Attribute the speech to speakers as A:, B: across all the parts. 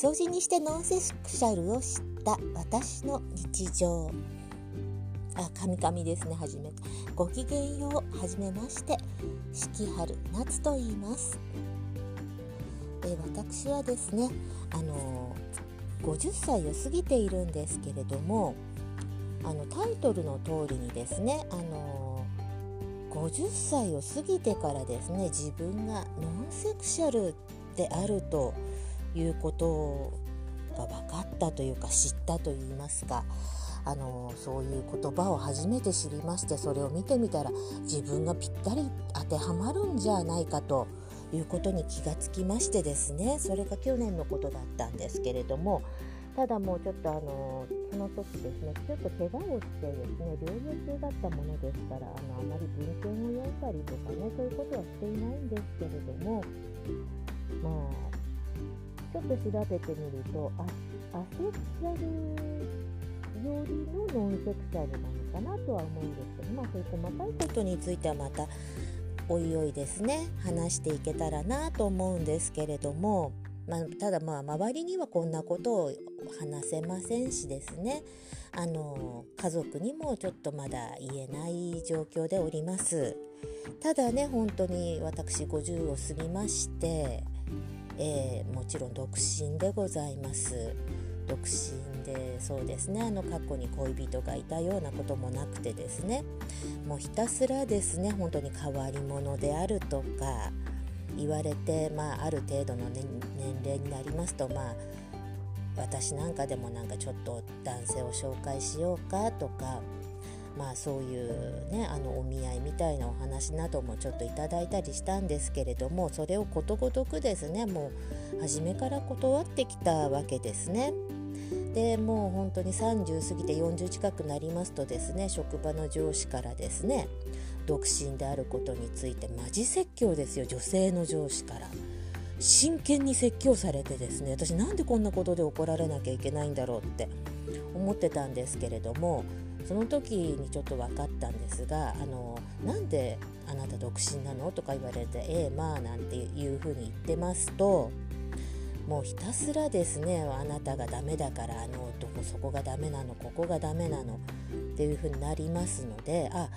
A: そじにしてノンセクシャルを知った私の日常。あカミカミですね初めごきげんようはじめまして四季春夏と言います。え私はですねあの50歳を過ぎているんですけれどもあのタイトルの通りにですねあの50歳を過ぎてからですね自分がノンセクシャルであるということが分かったというか知ったといいますかあのそういう言葉を初めて知りましてそれを見てみたら自分がぴったり当てはまるんじゃないかということに気がつきましてですねそれが去年のことだったんですけれどもただもうちょっとあのその時ですねちょっと怪我をしてですね療養中だったものですからあのあまり文献を読んだりとかねそういうことはしていないんですけれどもまあちょっと調べてみるとアセクシャルよりのノンセクシャルなのかなとは思うんですけどまあそういう細かいことについてはまたおいおいですね。話していけたらなと思うんですけれども、まあ、ただまあ周りにはこんなことを話せませんしですね。あの家族にもちょっとまだ言えない状況でおります。ただね本当に私50を過ぎまして、えー、もちろん独身でございます。独身でそうですね。あの過去に恋人がいたようなこともなくてですね。もうひたすらですね本当に変わり者であるとか言われて、まあ、ある程度の、ね、年齢になりますとまあ私なんかでもなんかちょっと男性を紹介しようかとかまあそういうねあのお見合いみたいなお話などもちょっといただいたりしたんですけれどもそれをことごとくですねもう初めから断ってきたわけですね。でもう本当に30過ぎて40近くなりますとですね職場の上司からですね独身であることについてマジ説教ですよ女性の上司から真剣に説教されてですね私なんでこんなことで怒られなきゃいけないんだろうって思ってたんですけれどもその時にちょっと分かったんですがあのなんであなた独身なのとか言われてええまあなんていうふうに言ってますともうひたすらですねあなたがダメだからあの男そこがダメなのここがダメなのっていうふうになりますのであ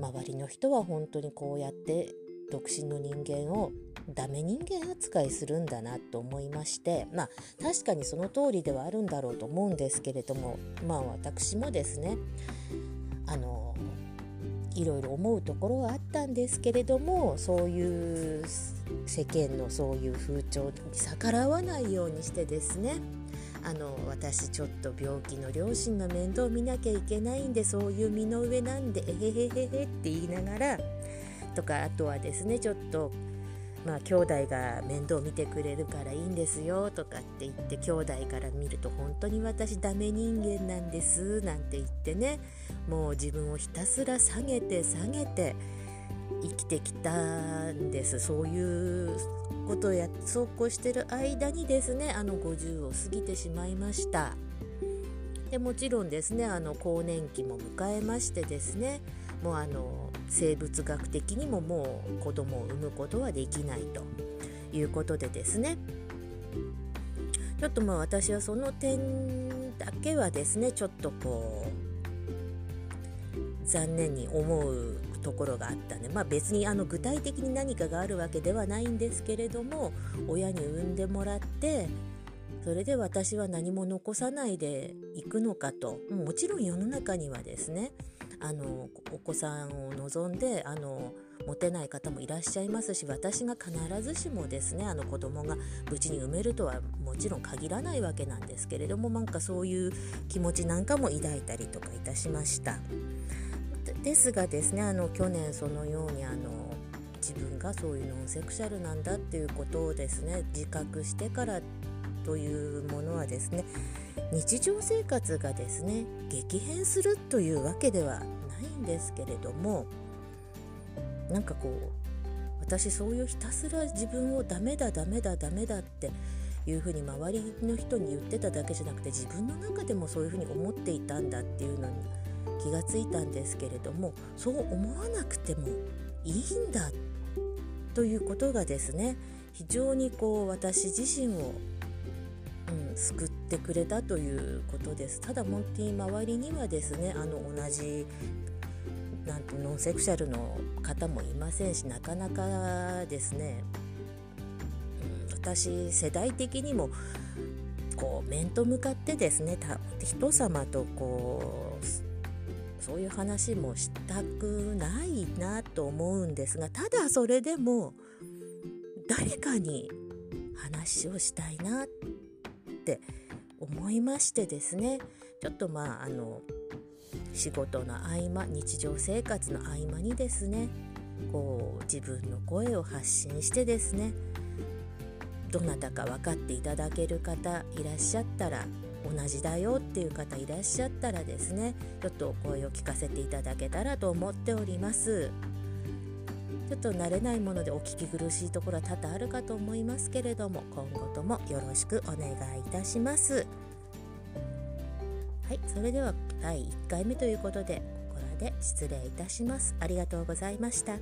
A: 周りの人は本当にこうやって独身の人間をダメ人間扱いするんだなと思いましてまあ確かにその通りではあるんだろうと思うんですけれどもまあ私もですねあのいろいろ思うところはあったんですけれどもそういう世間のそういう風潮に逆らわないようにしてですねあの私ちょっと病気の両親の面倒を見なきゃいけないんでそういう身の上なんでえへへへへって言いながらとかあとはですねちょっとまあ兄弟が面倒見てくれるからいいんですよとかって言って兄弟から見ると本当に私ダメ人間なんですなんて言ってねもう自分をひたすら下げて下げて生きてきたんです。そういうことをやそうこうしてる間にですねあの50を過ぎてしまいました。でもちろんですねあの更年期も迎えましてですねもうあの生物学的にももう子供を産むことはできないということでですね。ちょっとまあ私はその点だけはですねちょっとこう残念に思うところがあったんで、まあ、別にあの具体的に何かがあるわけではないんですけれども親に産んでもらってそれで私は何も残さないでいくのかと。もちろん世の中にはですねあのお子さんを望んであの持てない方もいらっしゃいますし私が必ずしもですねあの子供が無事に産めるとはもちろん限らないわけなんですけれどもなんかそういう気持ちなんかも抱いたりとかいたしました。ですがですねあの去年そのようにあの自分がそういうノンセクシャルなんだっていうことをですね自覚してからというものはですね日常生活がですね激変するというわけではないんですけれどもなんかこう私そういうひたすら自分をダメだダメだダメだっていうふうに周りの人に言ってただけじゃなくて自分の中でもそういうふうに思っていたんだっていうのに気がついたんですけれどもそう思わなくてもいいんだということがですね非常にこう私自身を、救ってくれたということです。ただモンティ周りにはですねあの同じなんノンセクシャルの方もいませんしなかなかですね、うん、私世代的にもこう面と向かってですね人様とこうそういう話もしたくないなと思うんですがただそれでも誰かに話をしたいなってって思いましてですね。ちょっとまああの仕事の合間日常生活の合間にですねこう自分の声を発信してですねどなたか分かっていただける方いらっしゃったら同じだよっていう方いらっしゃったらですねちょっとお声を聞かせていただけたらと思っております。ちょっと慣れないものでお聞き苦しいところは多々あるかと思いますけれども今後ともよろしくお願いいたします。はいそれでは第1回目ということでここらで失礼いたします。ありがとうございました。